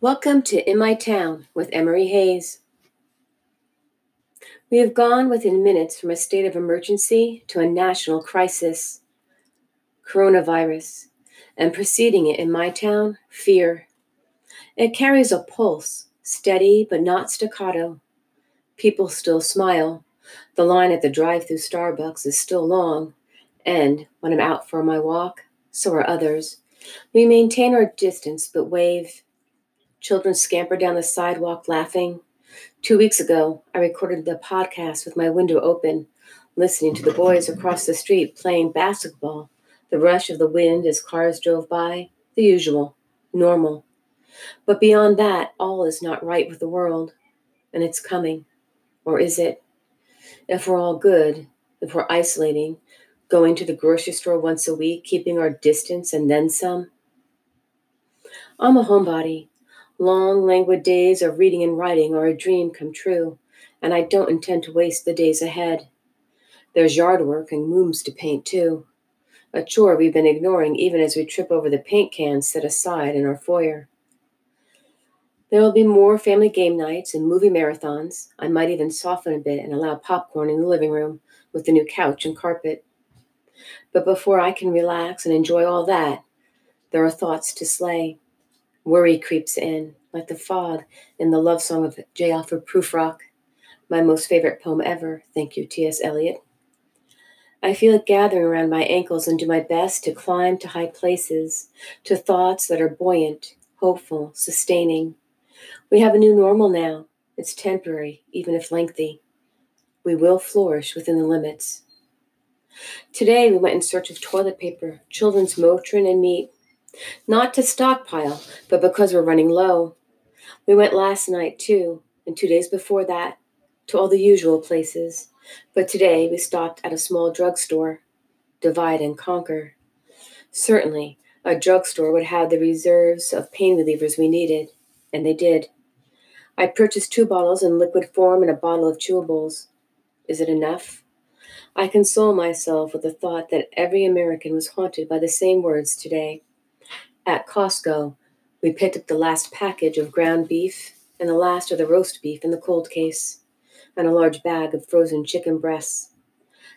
Welcome to In My Town with Emery Hayes. We have gone within minutes from a state of emergency to a national crisis. Coronavirus, and preceding it in my town, fear. It carries a pulse, steady but not staccato. People still smile. The line at the drive through Starbucks is still long, and when I'm out for my walk, so are others. We maintain our distance but wave. Children scamper down the sidewalk laughing. Two weeks ago, I recorded the podcast with my window open, listening to the boys across the street playing basketball, the rush of the wind as cars drove by, the usual, normal. But beyond that, all is not right with the world, and it's coming. Or is it? If we're all good, if we're isolating, going to the grocery store once a week, keeping our distance, and then some. I'm a homebody. Long, languid days of reading and writing are a dream come true, and I don't intend to waste the days ahead. There's yard work and rooms to paint, too. A chore we've been ignoring even as we trip over the paint cans set aside in our foyer. There will be more family game nights and movie marathons. I might even soften a bit and allow popcorn in the living room with the new couch and carpet. But before I can relax and enjoy all that, there are thoughts to slay. Worry creeps in, like the fog in the love song of J. Alfred Prufrock, my most favorite poem ever. Thank you, T.S. Eliot. I feel it gathering around my ankles and do my best to climb to high places, to thoughts that are buoyant, hopeful, sustaining. We have a new normal now. It's temporary, even if lengthy. We will flourish within the limits. Today we went in search of toilet paper, children's Motrin, and meat. Not to stockpile, but because we're running low. We went last night too, and two days before that, to all the usual places. But today we stopped at a small drugstore. Divide and conquer. Certainly, a drugstore would have the reserves of pain relievers we needed, and they did. I purchased two bottles in liquid form and a bottle of chewables. Is it enough? I console myself with the thought that every American was haunted by the same words today. At Costco, we picked up the last package of ground beef and the last of the roast beef in the cold case, and a large bag of frozen chicken breasts.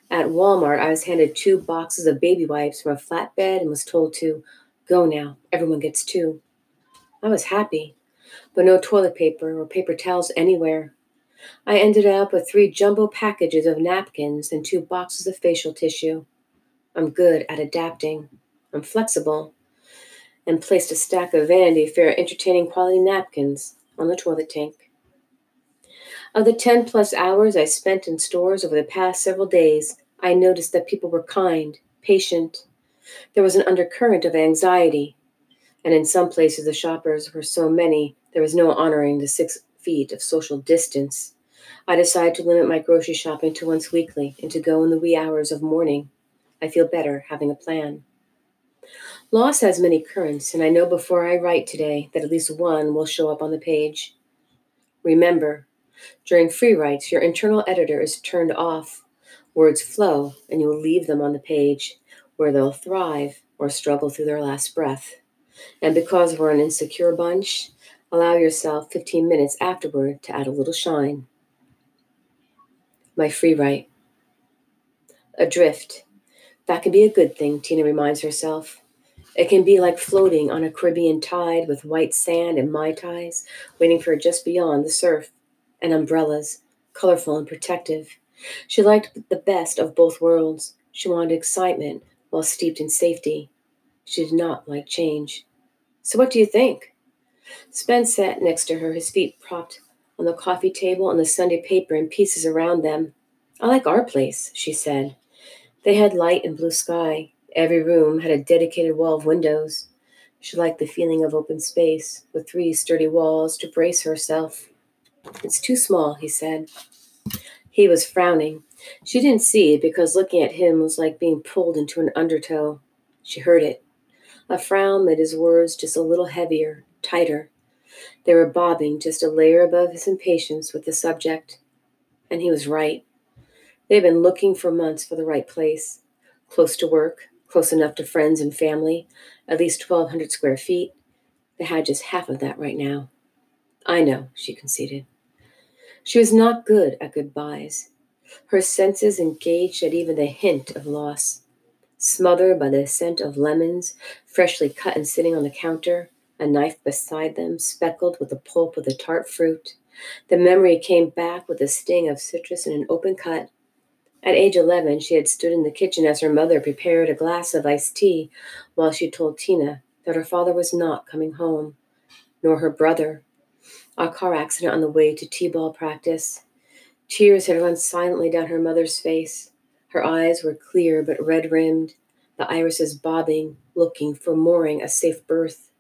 At Walmart, I was handed two boxes of baby wipes from a flatbed and was told to go now, everyone gets two. I was happy, but no toilet paper or paper towels anywhere. I ended up with three jumbo packages of napkins and two boxes of facial tissue. I'm good at adapting. I'm flexible and placed a stack of Vanity Fair entertaining quality napkins on the toilet tank. Of the 10 plus hours I spent in stores over the past several days, I noticed that people were kind, patient. There was an undercurrent of anxiety, and in some places the shoppers were so many there was no honoring the six feet of social distance. I decided to limit my grocery shopping to once weekly and to go in the wee hours of morning. I feel better having a plan. Loss has many currents, and I know before I write today that at least one will show up on the page. Remember, during free writes, your internal editor is turned off. Words flow, and you will leave them on the page, where they'll thrive or struggle through their last breath. And because we're an insecure bunch, allow yourself 15 minutes afterward to add a little shine. My free write. Adrift. That can be a good thing, Tina reminds herself. It can be like floating on a Caribbean tide with white sand and mai tais waiting for just beyond the surf, and umbrellas, colorful and protective. She liked the best of both worlds. She wanted excitement while steeped in safety. She did not like change. So, what do you think? Spence sat next to her, his feet propped on the coffee table and the Sunday paper in pieces around them. I like our place, she said. They had light and blue sky, Every room had a dedicated wall of windows. She liked the feeling of open space, with three sturdy walls to brace herself. It's too small, he said. He was frowning. She didn't see because looking at him was like being pulled into an undertow. She heard it. A frown made his words just a little heavier, tighter. They were bobbing just a layer above his impatience with the subject. And he was right. They had been looking for months for the right place. Close to work, close enough to friends and family, at least 1,200 square feet, They had just half of that right now. I know, she conceded. She was not good at goodbyes. Her senses engaged at even the hint of loss. Smothered by the scent of lemons, freshly cut and sitting on the counter, a knife beside them, speckled with the pulp of the tart fruit, the memory came back with the sting of citrus in an open cut. At age 11, she had stood in the kitchen as her mother prepared a glass of iced tea while she told Tina that her father was not coming home, nor her brother. A car accident on the way to T ball practice. Tears had run silently down her mother's face. Her eyes were clear but red rimmed, the irises bobbing, looking for mooring a safe berth.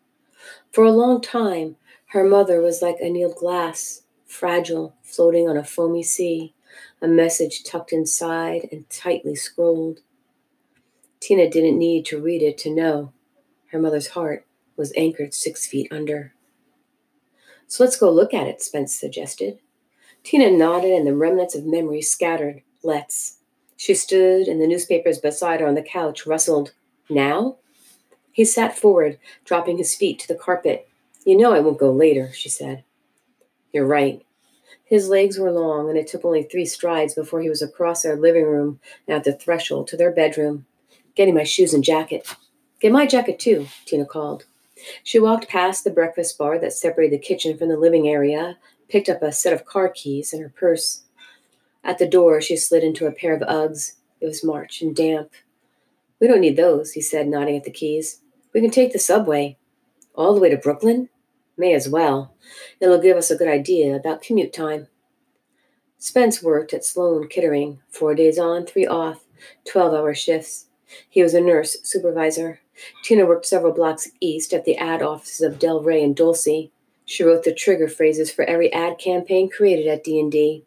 For a long time, her mother was like annealed glass, fragile, floating on a foamy sea, a message tucked inside and tightly scrolled. Tina didn't need to read it to know her mother's heart was anchored six feet under. So let's go look at it, Spence suggested. Tina nodded and the remnants of memory scattered. Let's. She stood and the newspapers beside her on the couch rustled. Now? He sat forward, dropping his feet to the carpet. You know I won't go later, she said. You're right. His legs were long, and it took only three strides before he was across their living room and at the threshold to their bedroom. Getting my shoes and jacket. Get my jacket, too, Tina called. She walked past the breakfast bar that separated the kitchen from the living area, picked up a set of car keys and her purse. At the door, she slid into a pair of Uggs. It was March and damp. We don't need those, he said, nodding at the keys. We can take the subway. All the way to Brooklyn? May as well. It'll give us a good idea about commute time. Spence worked at Sloan Kettering, four days on, three off, 12 hour shifts. He was a nurse supervisor. Tina worked several blocks east at the ad offices of Del Rey and Dulce. She wrote the trigger phrases for every ad campaign created at D&D,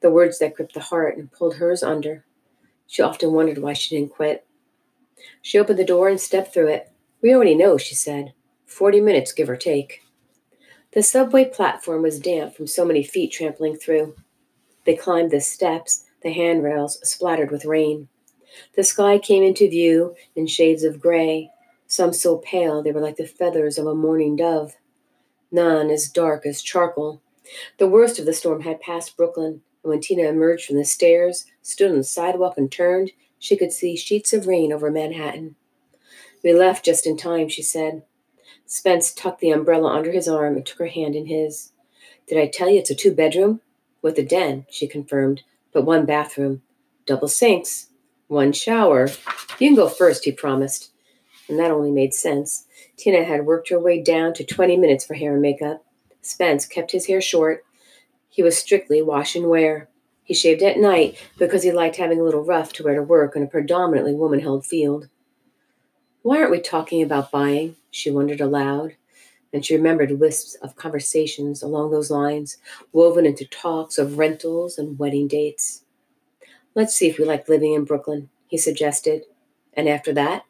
the words that gripped the heart and pulled hers under. She often wondered why she didn't quit. She opened the door and stepped through it. We already know, she said. Forty minutes, give or take. The subway platform was damp from so many feet trampling through. They climbed the steps, the handrails splattered with rain. The sky came into view in shades of gray, some so pale they were like the feathers of a mourning dove, none as dark as charcoal. The worst of the storm had passed Brooklyn, and when Tina emerged from the stairs, stood on the sidewalk, and turned, she could see sheets of rain over Manhattan. We left just in time, she said. Spence tucked the umbrella under his arm and took her hand in his. Did I tell you it's a two bedroom? With a den, she confirmed, but one bathroom. Double sinks, one shower. You can go first, he promised. And that only made sense. Tina had worked her way down to 20 minutes for hair and makeup. Spence kept his hair short. He was strictly wash and wear. He shaved at night because he liked having a little rough to wear to work in a predominantly woman held field. Why aren't we talking about buying? She wondered aloud, and she remembered wisps of conversations along those lines, woven into talks of rentals and wedding dates. Let's see if we like living in Brooklyn, he suggested. And after that,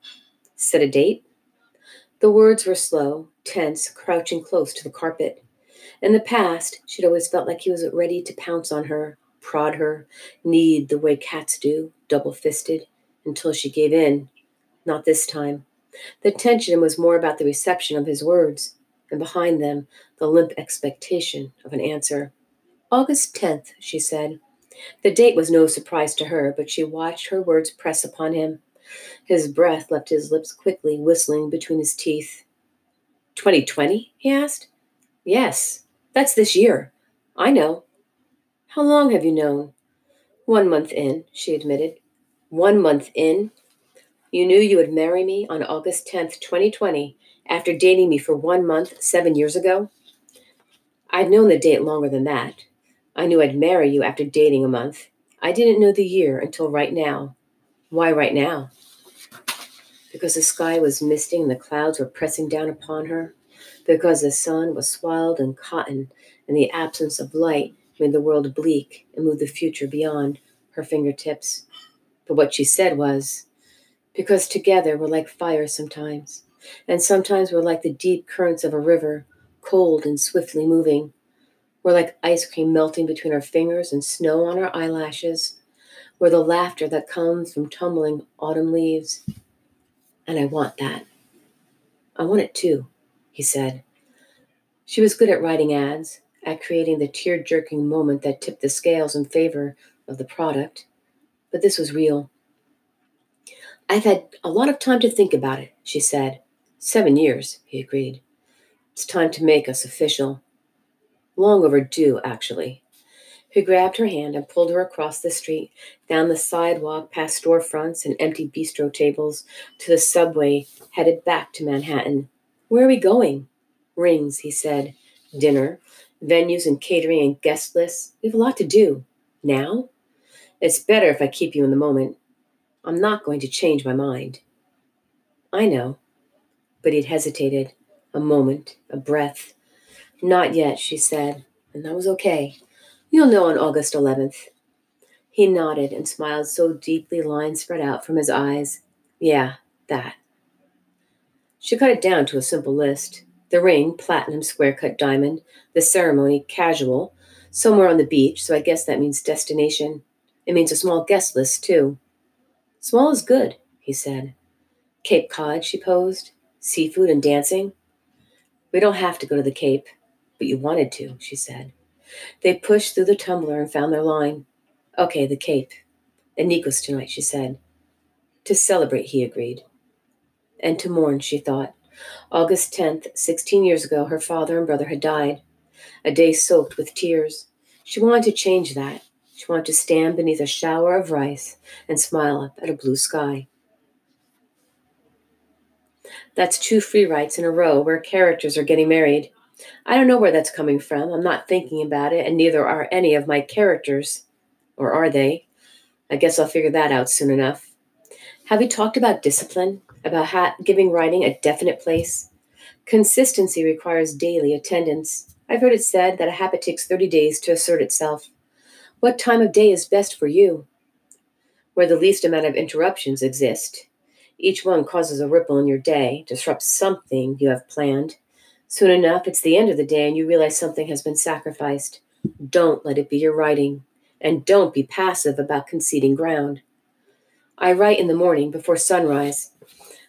set a date? The words were slow, tense, crouching close to the carpet. In the past, she'd always felt like he was ready to pounce on her, prod her, knead the way cats do, double fisted, until she gave in not this time. The tension was more about the reception of his words, and behind them, the limp expectation of an answer. August 10th, she said. The date was no surprise to her, but she watched her words press upon him. His breath left his lips quickly, whistling between his teeth. 2020? he asked. Yes, that's this year. I know. How long have you known? One month in, she admitted. One month in? You knew you would marry me on August 10th, 2020, after dating me for one month seven years ago? I'd known the date longer than that. I knew I'd marry you after dating a month. I didn't know the year until right now. Why right now? Because the sky was misting and the clouds were pressing down upon her. Because the sun was swallowed in cotton and the absence of light made the world bleak and moved the future beyond her fingertips. But what she said was, because together we're like fire sometimes, and sometimes we're like the deep currents of a river, cold and swiftly moving. We're like ice cream melting between our fingers and snow on our eyelashes. We're the laughter that comes from tumbling autumn leaves. And I want that. I want it too, he said, She was good at writing ads, at creating the tear jerking moment that tipped the scales in favor of the product. But this was real. I've had a lot of time to think about it, she said. Seven years, he agreed. It's time to make us official. Long overdue, actually. He grabbed her hand and pulled her across the street, down the sidewalk, past storefronts and empty bistro tables, to the subway headed back to Manhattan. Where are we going? Rings, he said. Dinner, venues and catering and guest lists. We have a lot to do. Now? It's better if I keep you in the moment. I'm not going to change my mind. I know. But he'd hesitated. A moment, a breath. Not yet, she said, and that was okay. You'll know on August 11th. He nodded and smiled so deeply lines spread out from his eyes. Yeah, that. She cut it down to a simple list. The ring, platinum square cut diamond. The ceremony, casual. Somewhere on the beach, so I guess that means destination. It means a small guest list, too. Small is good, he said. Cape Cod, she posed. Seafood and dancing. We don't have to go to the Cape, but you wanted to, she said. They pushed through the tumbler and found their line. Okay, the Cape. And Nikos tonight, she said. To celebrate, he agreed. And to mourn, she thought. August 10th, 16 years ago, her father and brother had died. A day soaked with tears. She wanted to change that. She wanted to stand beneath a shower of rice and smile up at a blue sky. That's two free writes in a row where characters are getting married. I don't know where that's coming from. I'm not thinking about it, and neither are any of my characters. Or are they? I guess I'll figure that out soon enough. Have we talked about discipline? About ha- giving writing a definite place? Consistency requires daily attendance. I've heard it said that a habit takes 30 days to assert itself. What time of day is best for you? Where the least amount of interruptions exist, each one causes a ripple in your day, disrupts something you have planned. Soon enough, it's the end of the day and you realize something has been sacrificed. Don't let it be your writing, and don't be passive about conceding ground. I write in the morning before sunrise.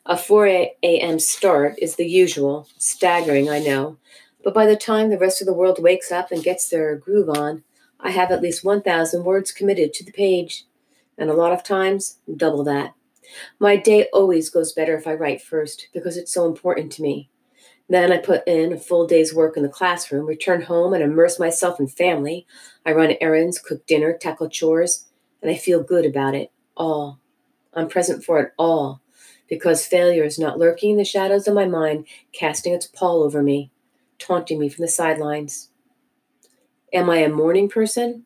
A 4 a.m. start is the usual, staggering, I know, but by the time the rest of the world wakes up and gets their groove on, I have at least 1,000 words committed to the page, and a lot of times, double that. My day always goes better if I write first because it's so important to me. Then I put in a full day's work in the classroom, return home and immerse myself in family. I run errands, cook dinner, tackle chores, and I feel good about it all. I'm present for it all because failure is not lurking in the shadows of my mind, casting its pall over me, taunting me from the sidelines. Am I a morning person?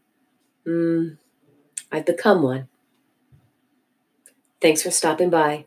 Mm, I've become one. Thanks for stopping by.